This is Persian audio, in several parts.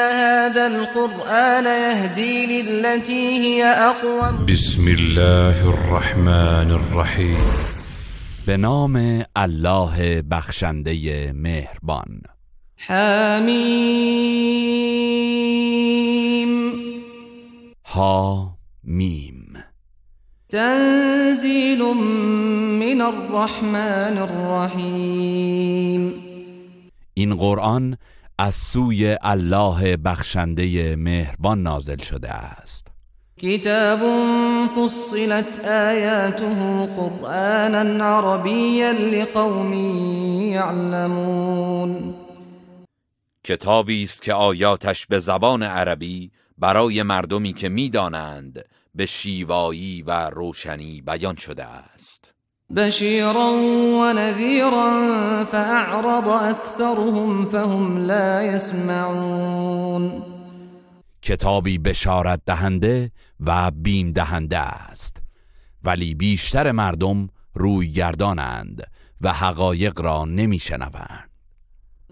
هذا القرآن يهدي للتي هي أقوم. بسم الله الرحمن الرحیم. به نام الله بخشنده مهربان. حميم ها میم تنزيل من الرحمن الرحيم این قرآن از سوی الله بخشنده مهربان نازل شده است. كتاب فصلت آياته قرآنا عربيا لقوم يعلمون کتابی است که آیاتش به زبان عربی برای مردمی که می‌دانند به شیوایی و روشنی بیان شده است. بشيرا ونذيرا فأعرض أكثرهم فهم لا يسمعون. کتابی بشارت دهنده و بیم دهنده است. ولی بیشتر مردم روی گردانند و حقایق را نمیشنوند.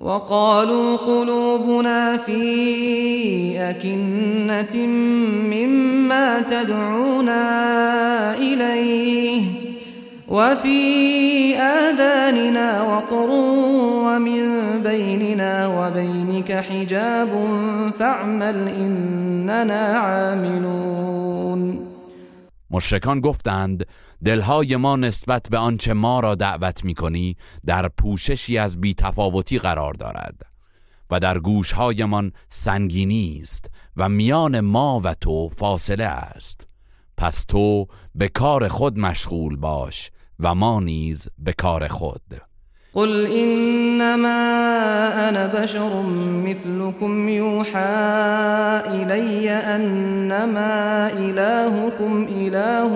وقالوا قلوبنا في أكنة مما تدعونا إليه. وفي آذاننا وقر ومن بيننا وبينك حجاب فاعمل إننا عاملون. مشرکان گفتند دلهای ما نسبت به آنچه ما را دعوت می کنی در پوششی از بیتفاوتی قرار دارد و در گوشهایمان سنگینی است و میان ما و تو فاصله است. پس تو به کار خود مشغول باش و ما نیز به کار خود. قل انما أنا بشر مثلكم يوحى الي انما الهكم اله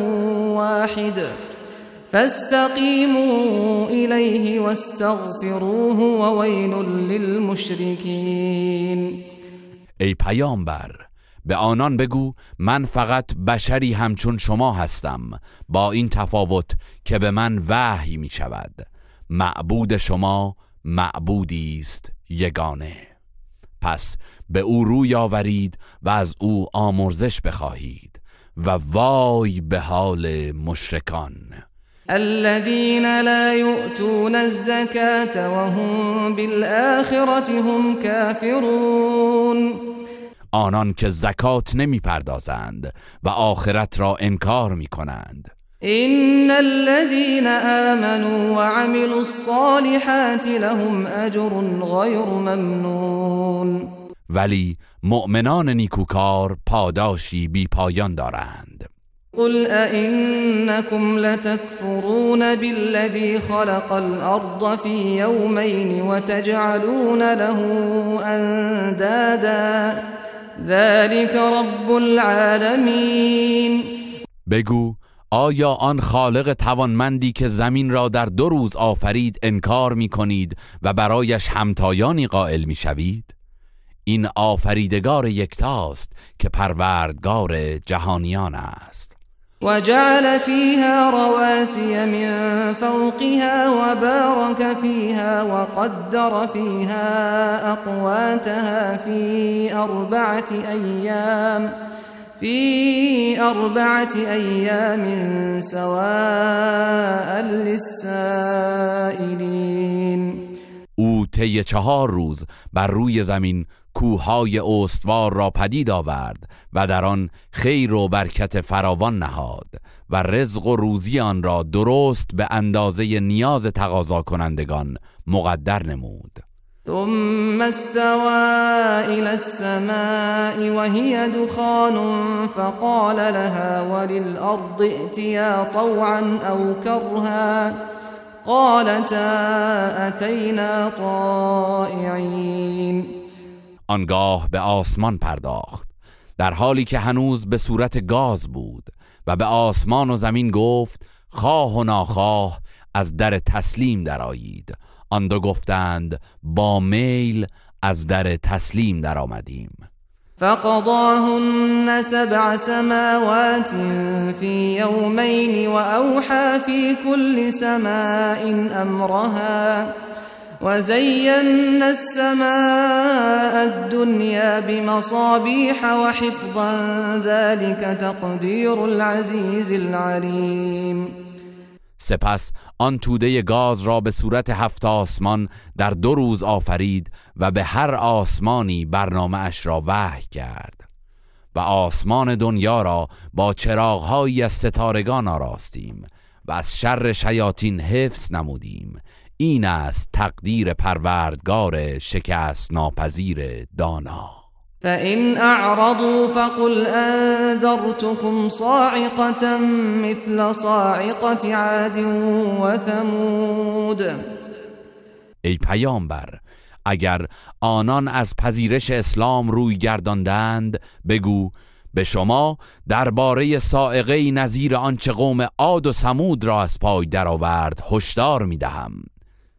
واحد. فاستقيموا اليه واستغفروه وويل للمشركين ای پیامبر به آنان بگو من فقط بشری همچون شما هستم با این تفاوت که به من وحی می شود معبود شما معبودی است یگانه. پس به او روی آورید و از او آمرزش بخواهید و وای به حال مشرکان. الذين لا يؤتون الزكاة وهم بالآخرة هم كافرون آنان که زکات نمی پردازند و آخرت را انکار می کنند إن الذين آمنوا وعملوا الصالحات لهم أجر غير ممنون. ولی مؤمنان نیکوکار پاداشی بی پایان دارند. قل أئنكم لتكفرون بالذي خلق الأرض في يومين وتجعلون له أندادا. ذلك رب العالمين بگو آیا آن خالق توانمندی که زمین را در دو روز آفرید انکار می کنید و برایش همتایانی قائل می شوید؟ این آفریدگار یکتاست که پروردگار جهانیان است وجعل فيها رواسي من فوقها وبارك فيها وقدر فيها أقواتها في أربعة أيام في أربعة أيام سواء للسائلين. أو طی چهار روز بر روی زمین کوههای استوار را پدید آورد و در آن خیر و برکت فراوان نهاد و رزق و روزی آن را درست به اندازه نیاز تقاضا کنندگان مقدر نمود. ثم استوى إلى السماء وهي دخان فقال لها وللأرض ائتيا طوعا أو كرها قالتا أتينا طائعين. آنگاه به آسمان پرداخت در حالی که هنوز به صورت گاز بود و به آسمان و زمین گفت خواه و ناخواه از در تسلیم درآیید. آن دو گفتند با میل از در تسلیم درآمدیم. فقضاهن سبع سماوات في يومين وأوحى في كل سماء أمرها وزينا السماء الدنيا بمصابيح وحفظا ذلك تقدير العزيز العليم. سپس آن توده گاز را به صورت هفت آسمان در دو روز آفرید و به هر آسمانی برنامه اش را وحی کرد و آسمان دنیا را با چراغهایی از ستارگان آراستیم و از شر شیاطین حفظ نمودیم این است تقدیر پروردگار شکست ناپذیر دانا. فإن أعرضوا فقل أنذرتكم صاعقة مثل صاعقة عاد وثمود. ای پیامبر اگر آنان از پذیرش اسلام روی گرداندند بگو به شما درباره سائقه نظیر آنچه قوم عاد و سمود را از پای درآورد هشدار می‌دهم.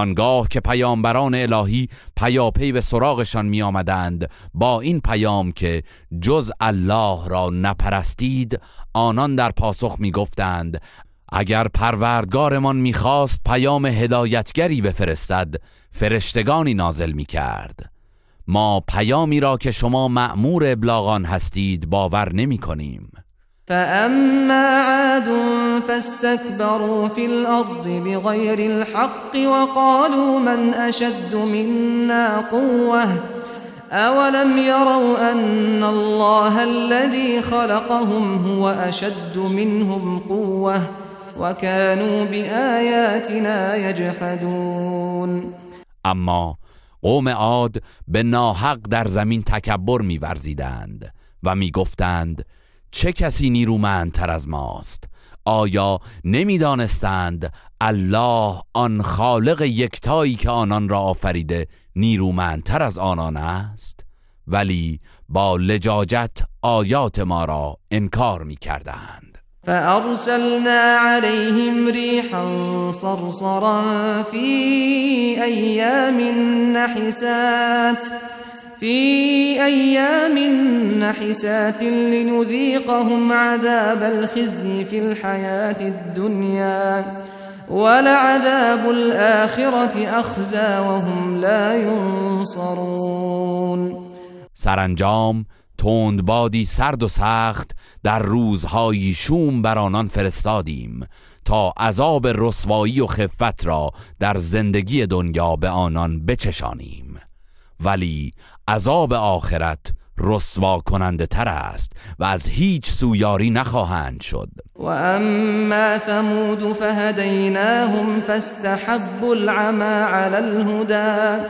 آنگاه که پیامبران الهی پیاپی به سراغشان می آمدند با این پیام که جز الله را نپرستید آنان در پاسخ می گفتند اگر پروردگارمان می‌خواست پیام هدایتگری بفرستد فرشتگانی نازل می کرد ما پیامی را که شما مأمور ابلاغان هستید باور نمی کنیم فأما عاد فاستكبروا في الأرض بغير الحق وقالوا من أشد منا قوة أولم يروا أن الله الذي خلقهم هو أشد منهم قوة وكانوا بآياتنا يجحدون اما قوم عاد به ناحق در زمین تکبر میورزیدند و میگفتند چه کسی نیرومندتر از ماست؟ آیا نمی‌دانستند الله آن خالق یکتایی که آنان را آفریده نیرومندتر از آنان است؟ ولی با لجاجت آیات ما را انکار می کردند فأرسلنا عليهم ريحا صرصرا في أيام نحسات في أيام نحسات لنذيقهم عذاب الخزي في الحياة الدنيا ولعذاب الآخرة أخزى وهم لا ينصرون. سرانجام تندبادی سرد و سخت در روزهای شوم بر آنان فرستادیم تا عذاب رسوایی و خفت را در زندگی دنیا به آنان بچشانیم. ولی عذاب آخرت رسوا کننده تر است و از هیچ سویاری نخواهند شد. و اما ثمود فهدیناهم فاستحبوا العمى على الهدى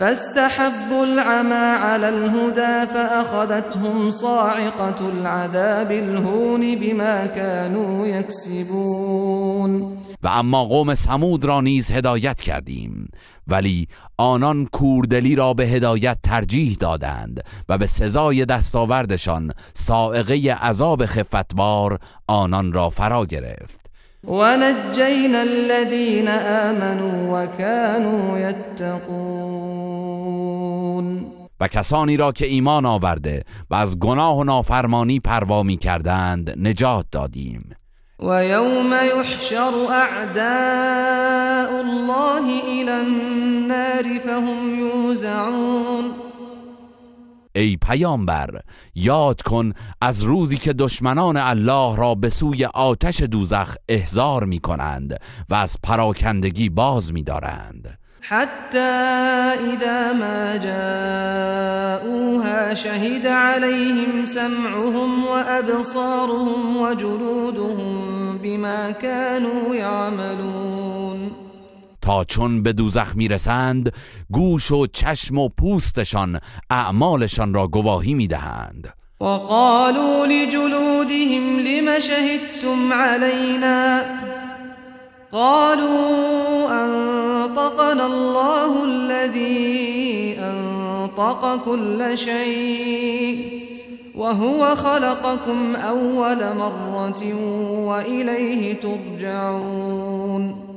فاستحبوا العمى على الهدى فأخذتهم صاعقة العذاب الهون بما كانوا يكسبون. و اما قوم سمود را نیز هدایت کردیم ولی آنان کوردلی را به هدایت ترجیح دادند و به سزای دستاوردشان سائقه عذاب خفتبار آنان را فرا گرفت. و نجینا الذین آمنوا و كانوا یتقون. و کسانی را که ایمان آورده و از گناه و نافرمانی پروا می کردند نجات دادیم. ويوم يحشر أعداء الله إلى النار فهم يوزعون ای پیامبر یاد کن از روزی که دشمنان الله را به سوی آتش دوزخ احضار می کنند و از پراکندگی باز می دارند. حتى إذا ما جاءوها شهد عليهم سمعهم وأبصارهم وجلودهم بما كانوا يعملون تا چون به دوزخ می‌رسند گوش و چشم و پوستشان اعمالشان را گواهی می‌دهند. وقالوا لجلودهم لم شهدتم علينا؟ قالوا أنطقنا الله الذي أنطق كل شيء وهو خلقكم أول مرة وإليه ترجعون.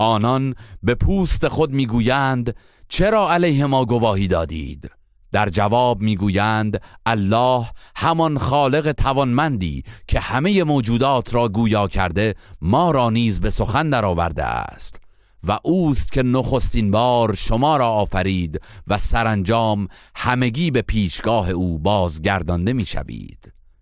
آنان به پوست خود می‌گویند چرا علیه ما گواهی دادید؟ در جواب می‌گویند الله همان خالق توانمندی که همه موجودات را گویا کرده ما را نیز به سخن درآورده است. و اوست که نخستین بار شما را آفرید و سرانجام همگی به پیشگاه او بازگردانده می‌شوید.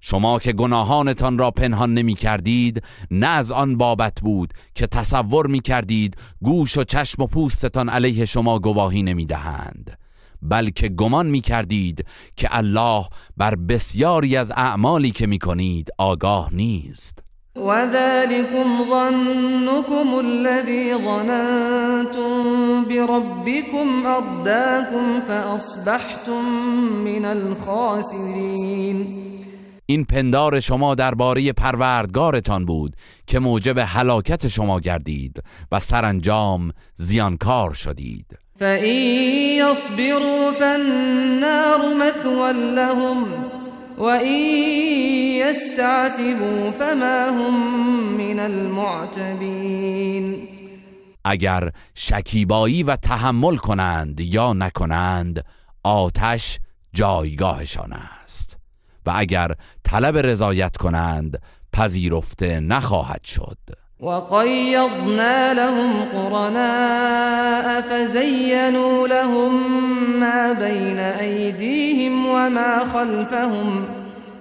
شما که گناهانتان را پنهان نمی کردید نه از آن بابت بود که تصور می کردید گوش و چشم و پوستتان علیه شما گواهی نمی دهند بلکه گمان می کردید که الله بر بسیاری از اعمالی که می کنید آگاه نیست. وذلكم ظنكم الذي ظننتم بربكم أرداكم فأصبحتم من الخاسرين. این پندار شما درباره پروردگارتان بود که موجب هلاکت شما گردید و سرانجام زیانکار شدید. فإن يصبروا فالنار مثوى لهم وإن يستعتبوا فما هم من المعتبين. اگر شکیبایی و تحمل کنند یا نکنند آتش جایگاهشان است. و اگر طلب رضایت کنند پذیرفته نخواهد شد. وقيضنا لهم قرناء فزينوا لهم ما بين أيديهم وما خلفهم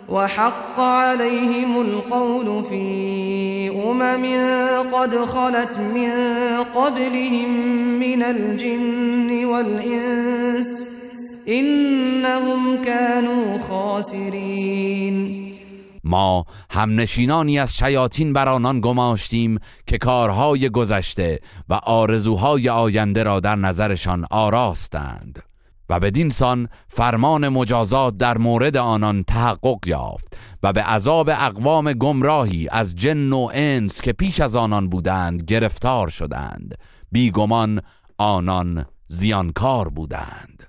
وحق عليهم القول في أمم قد خلت من قبلهم من الجن والإنس إنهم كانوا خاسرين. ما همنشینانی از شیاطین بر آنان گماشتیم که کارهای گذشته و آرزوهای آینده را در نظرشان آراستند و بدین سان فرمان مجازات در مورد آنان تحقق یافت و به عذاب اقوام گمراهی از جن و انس که پیش از آنان بودند گرفتار شدند. بیگمان آنان زیانکار بودند.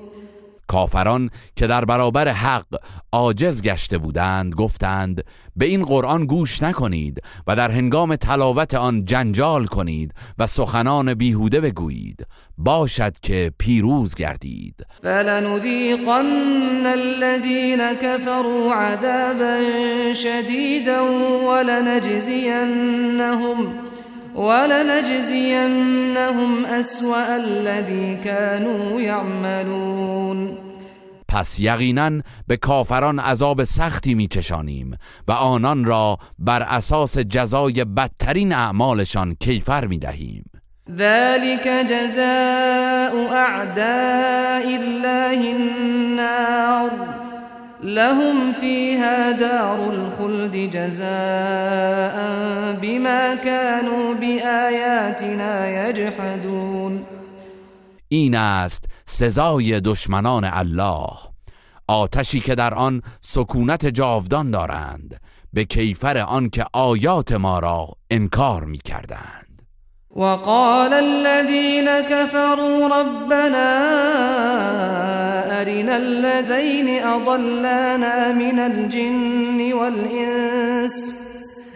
کافران که در برابر حق عاجز گشته بودند گفتند به این قرآن گوش نکنید و در هنگام تلاوت آن جنجال کنید و سخنان بیهوده بگویید. باشد که پیروز گردید. فلنذيقن الذين كفروا عذابا شديدا ولنجزينهم ولنجزينهم أسوأ الذي كانوا يعملون پس یقینا به کافران عذاب سختی میچشانیم و آنان را بر اساس جزای بدترین اعمالشان کیفر می‌دهیم. ذلك جزاء أعداء الله النار. لهم فيها دار الخلد جزاء بما كانوا بآياتنا يجحدون. این است سزای دشمنان الله. آتشی که در آن سکونت جاودان دارند به کیفر آن که آیات ما را انکار می کردند وقال الذين كفروا ربنا أرنا الذين أضلانا من الجن والإنس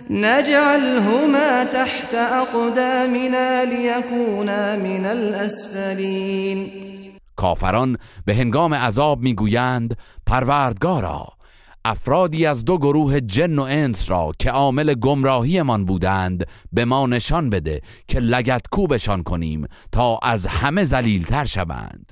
نجعلهما تحت اقدامنا لیکونا من الاسفلین کافران به هنگام عذاب می‌گویند پروردگارا افرادی از دو گروه جن و انس را که عامل گمراهیمان بودند به ما نشان بده که لگت کوبشان کنیم تا از همه ذلیلتر شوند.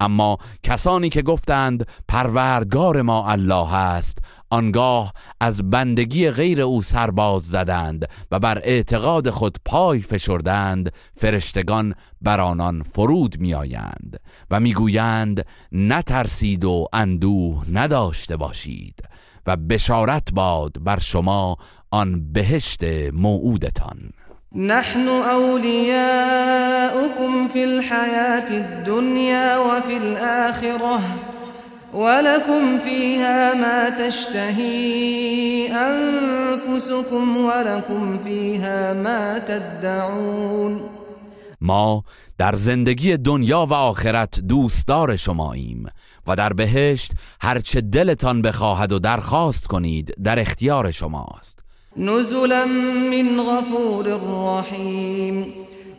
اما کسانی که گفتند پروردگار ما الله است آنگاه از بندگی غیر او سرباز زدند و بر اعتقاد خود پای فشردند فرشتگان بر آنان فرود میآیند و می‌گویند نترسید و اندوه نداشته باشید و بشارت باد بر شما آن بهشت موعودتان. نحن أولياؤكم في الحياة الدنيا وفي الآخرة ولكم فيها ما تشتهي أنفسكم ولكم فيها ما تدعون. ما در زندگی دنیا و آخرت دوستدار شماییم و در بهشت هرچه دلتان بخواهد و درخواست کنید در اختیار شماست. نزلا من غفور رحیم.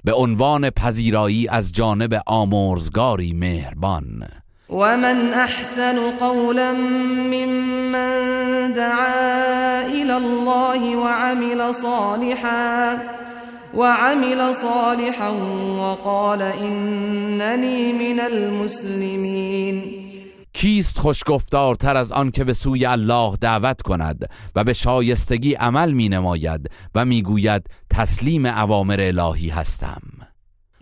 به عنوان پذیرایی از جانب آمرزگاری مهربان. ومن احسن قولا ممن دعا الى الله وعمل صالحا وعمل صالحا وقال انني من المسلمين کیست خوشگفتارتر از آن که به سوی الله دعوت کند و به شایستگی عمل می نماید و می گوید تسلیم اوامر الهی هستم؟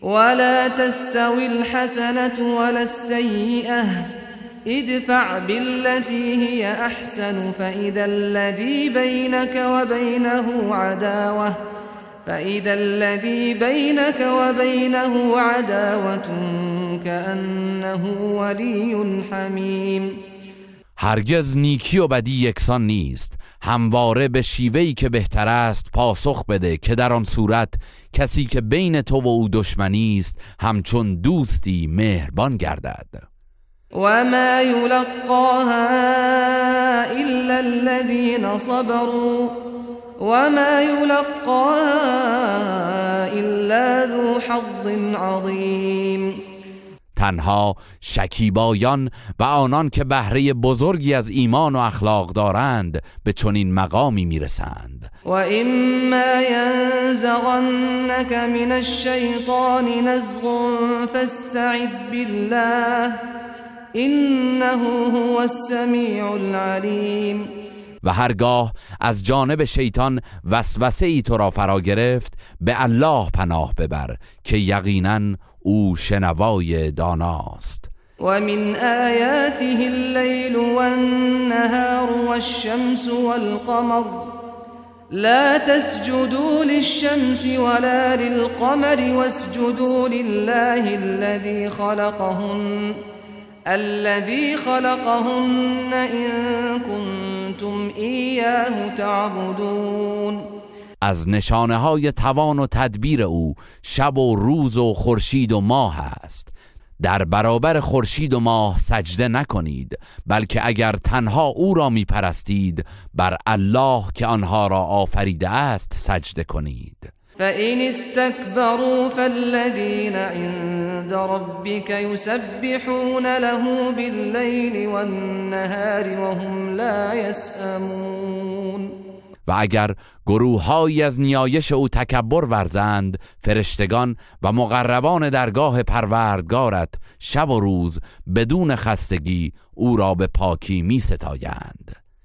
ولا تستوي الحسنة ولا السيئة ادفع بالتي هي أحسن فإذا الذي بينك وبينه عداوة فإذا الذي بينك وبينه عداوة كأنه ولي حميم. هرگز نیکی و بدی یکسان نیست. همواره به شیوهی که بهتر است پاسخ بده که در آن صورت کسی که بین تو و او دشمنی است همچون دوستی مهربان گردد. وما يلقاها إلا الذين صبروا. وما يلقاها إلا ذو حظ عظيم. تنها شکیبایان و آنان که بهره بزرگی از ایمان و اخلاق دارند به چنین مقامی می‌رسند. و اما ینزغنك من الشیطان نزغ فاستعذ بالله انه هو السمیع العلیم و هرگاه از جانب شیطان وسوسه ای تو را فرا گرفت به الله پناه ببر که یقینا او شنوای داناست. و من آیاته الليل والنهار والشمس والقمر لا تسجدوا للشمس ولا للقمر واسجدوا لله الذي خلقهن. الذي خلقهن إن كنتم إياه تعبدون. از نشانه های توان و تدبیر او شب و روز و خورشید و ماه است. در برابر خورشید و ماه سجده نکنید بلکه اگر تنها او را می پرستید بر الله که آنها را آفریده است سجده کنید. فإن استكبروا فالذين عند ربك يسبحون له بالليل والنهار وهم لا يسأمون و اگر گروههایی از نیایش او تکبر ورزند فرشتگان و مقربان درگاه پروردگارت شب و روز بدون خستگی او را به پاکی می ستایند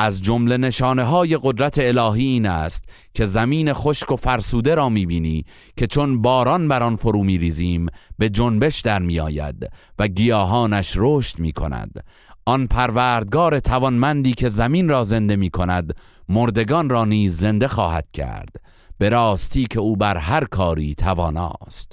از جمله نشانه های قدرت الهی این است که زمین خشک و فرسوده را می‌بینی که چون باران بر آن فرو میریزیم به جنبش در میآید و گیاهانش رشد می‌کند. آن پروردگار توانمندی که زمین را زنده می کند مردگان را نیز زنده خواهد کرد. به راستی که او بر هر کاری تواناست.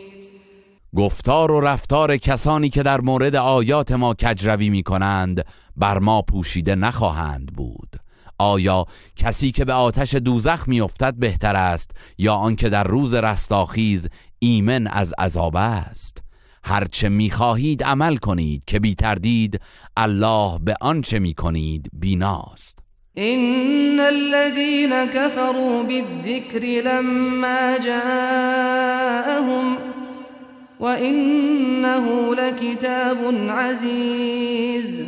گفتار و رفتار کسانی که در مورد آیات ما کجروی می کنند بر ما پوشیده نخواهند بود. آیا کسی که به آتش دوزخ میافتد بهتر است یا آنکه در روز رستاخیز ایمن از عذاب است؟ هرچه می‌خواهید عمل کنید که بی تردید الله به آنچه می‌کنید بیناست. إن الذين كفروا بالذكر لما جاءهم وإنه لكتاب عزيز.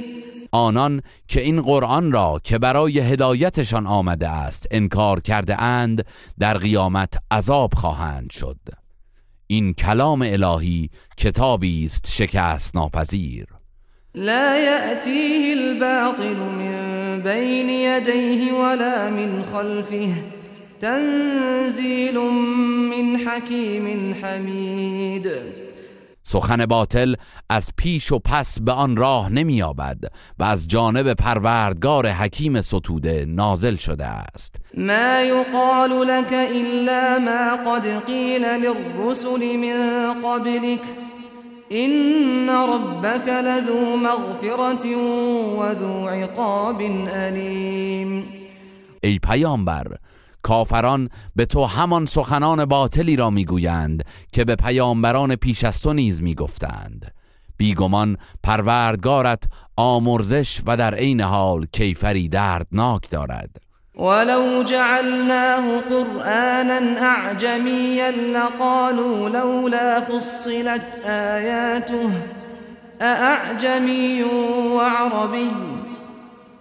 آنان که این قرآن را که برای هدایتشان آمده است انکار کرده اند در قیامت عذاب خواهند شد. این کلام الهی کتابی است شکست ناپذیر. لا يأتيه الباطل من بين يديه ولا من خلفه. تنزيل من حكيم حميد. سخن باطل از پیش و پس به آن راه نمییابد و از جانب پروردگار حکیم ستوده نازل شده است. ما يقال لك إلا ما قد قيل للرسل من قبلك إن ربك لذو مغفرة وذو عقاب أليم ای پیامبر کافران به تو همان سخنان باطلی را می‌گویند که به پیامبران پیش از تو نیز می‌گفتند. بیگمان پروردگارت آمرزش و در عین حال کیفری دردناک دارد. ولو جعلناه قرآنا أعجميا لقالوا لولا فصلت آياته أأعجمي وعربي؟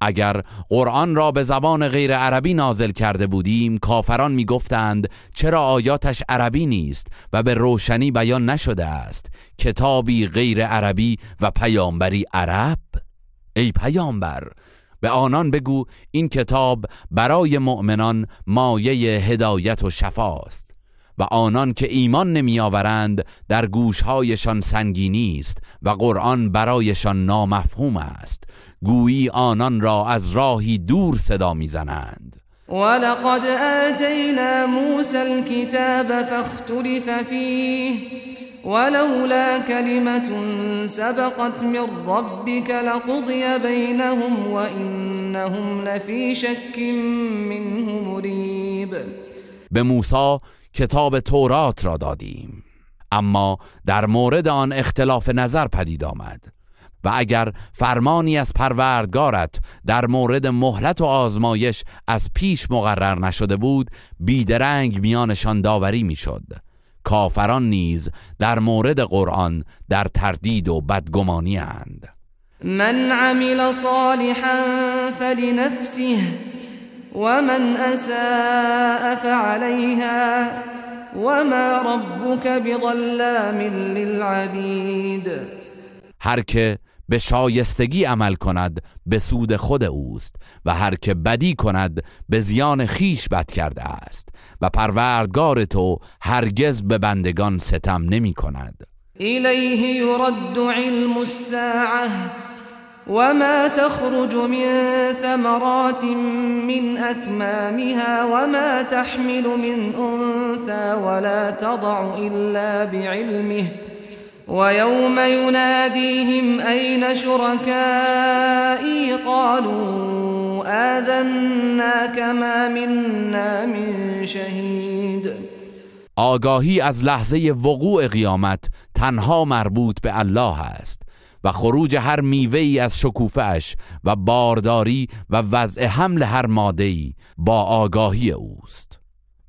اگر قرآن را به زبان غیر عربی نازل کرده بودیم کافران می‌گفتند چرا آیاتش عربی نیست و به روشنی بیان نشده است؟ کتابی غیر عربی و پیامبری عرب؟ ای پیامبر به آنان بگو این کتاب برای مؤمنان مایه هدایت و شفاست. و آنان که ایمان نمی آورند در گوشهایشان سنگینی است و قرآن برایشان نامفهوم است. گویی آنان را از راهی دور صدا می‌زنند. ولقد آتينا موسى الكتاب فاختلف فيه ولولا كلمة سبقت من ربك لقضي بينهم وإنهم لفي شك منه مريب به موسی کتاب تورات را دادیم. اما در مورد آن اختلاف نظر پدید آمد و اگر فرمانی از پروردگارت در مورد مهلت و آزمایش از پیش مقرر نشده بود بیدرنگ میانشان داوری می‌شد. کافران نیز در مورد قرآن در تردید و بدگمانی اند. من عمل صالحا فلنفسه. ومن أساء فعليها وما ربك بظلام للعبید هر که به شایستگی عمل کند به سود خود اوست و هر که بدی کند به زیان خیش بد کرده است. و پروردگار تو هرگز به بندگان ستم نمی کند. إليه يرد علم الساعة وما تخرج من ثمرات من أكمامها وما تحمل من أنثى ولا تضع إلا بعلمه ويوم يناديهم أين شركائي قالوا آذنا كما منا من شهید آگاهی از لحظه وقوع قیامت تنها مربوط به الله است. و خروج هر میوه ای از شکوفش و بارداری و وضع حمل هر ماده با آگاهی اوست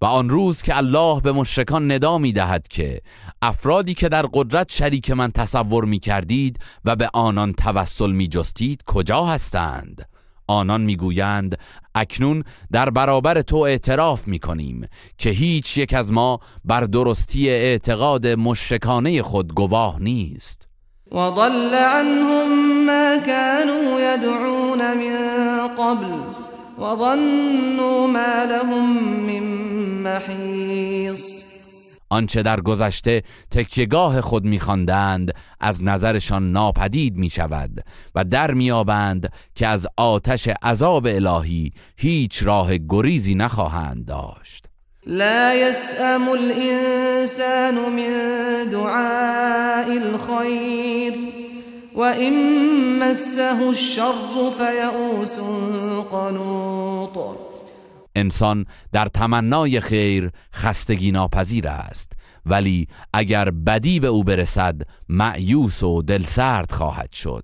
و آن روز که الله به مشرکان ندا می دهد که افرادی که در قدرت شریک من تصور می کردید و به آنان توسل می جستید کجا هستند؟ آنان می‌گویند اکنون در برابر تو اعتراف می کنیم که هیچ یک از ما بر درستی اعتقاد مشرکانه خود گواه نیست وضل عنهم ما كانوا يدعون من قبل وظنوا ما لهم من محیص آنچه در گذشته تکیگاه خود میخواندند از نظرشان ناپدید می شود و در میابند که از آتش عذاب الهی هیچ راه گریزی نخواهند داشت. لا يسأم الإنسان من دعاء الخير وإن مسه الشر فيئوس قنوط. انسان در تمنای خیر خستگی ناپذیر است ولی اگر بدی به او برسد معیوس و دلسرد خواهد شد.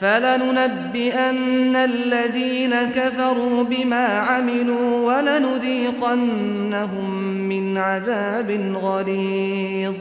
فلننبئن الذين كفروا بما عملوا ولنذيقنهم من عذاب غليظ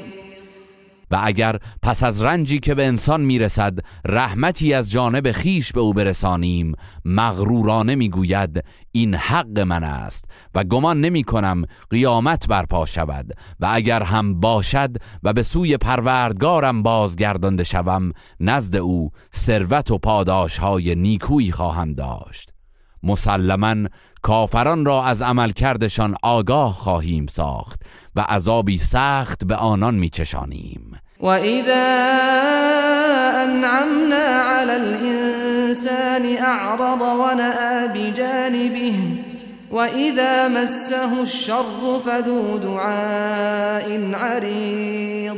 و اگر پس از رنجی که به انسان می‌رسد رحمتی از جانب خیش به او برسانیم مغرورانه می‌گوید این حق من است و گمان نمی کنم قیامت برپا شود و اگر هم باشد و به سوی پروردگارم بازگردانده شوم نزد او ثروت و پاداش های نیکویی خواهم داشت. مسلما کافران را از عملکردشان آگاه خواهیم ساخت و عذابی سخت به آنان میچشانیم و اذا انعمنا على الانسان اعرض ونأى بجانبه اذا مسه الشر فذو دعاء عریض.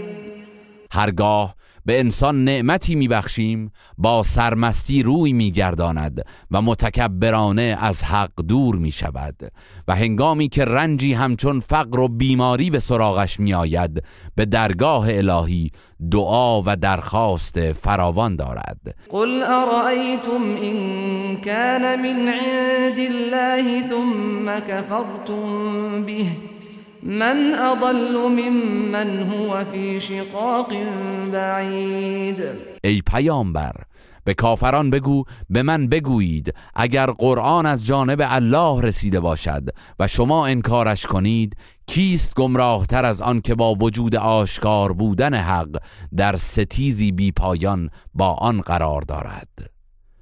هرگاه به انسان نعمتی میبخشیم با سرمستی روی میگرداند و متکبرانه از حق دور می شود و هنگامی که رنجی همچون فقر و بیماری به سراغش میآید به درگاه الهی دعا و درخواست فراوان دارد. قل ارائیتم ان كان من عند الله ثم كفرتم به من اضل ممن هو فی شقاق بعید ای پیامبر به کافران بگو به من بگویید اگر قرآن از جانب الله رسیده باشد و شما انکارش کنید کیست گمراهتر از آن که با وجود آشکار بودن حق در ستیزی بی پایان با آن قرار دارد؟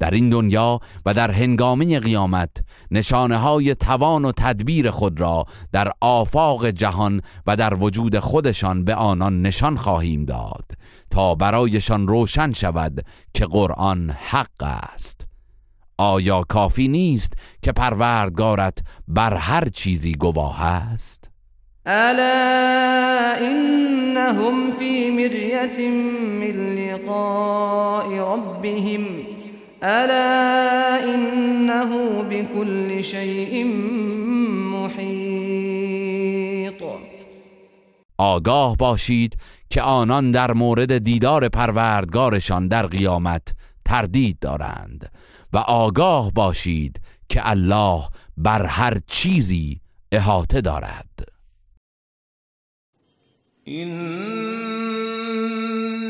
در این دنیا و در هنگامه قیامت نشانه های توان و تدبیر خود را در آفاق جهان و در وجود خودشان به آنان نشان خواهیم داد تا برایشان روشن شود که قرآن حق است آیا کافی نیست که پروردگارت بر هر چیزی گواه است؟ الا انهم فی مریت من لقاء ربهم الا انه بكل شيء محیط آگاه باشید که آنان در مورد دیدار پروردگارشان در قیامت تردید دارند و آگاه باشید که الله بر هر چیزی احاطه دارد.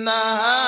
هذا